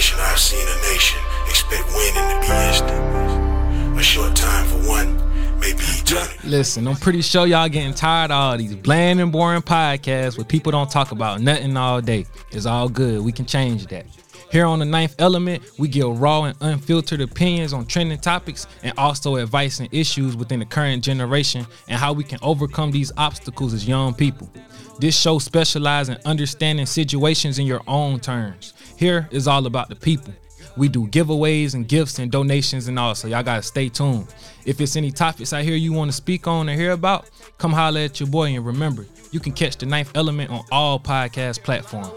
generation, I've seen a nation expect winning. Listen, I'm pretty sure y'all getting tired of all these bland and boring podcasts where people don't talk about nothing all day. It's all good. We can change that. Here on the Ninth Element, we give raw and unfiltered opinions on trending topics and also advice and issues within the current generation and how we can overcome these obstacles as young people. This show specializes in understanding situations in your own terms. Here is all about the people. We do giveaways and gifts and donations and all, so y'all gotta stay tuned. If it's any topics I hear you want to speak on or hear about, come holler at your boy and remember, you can catch the ninth element on all podcast platforms.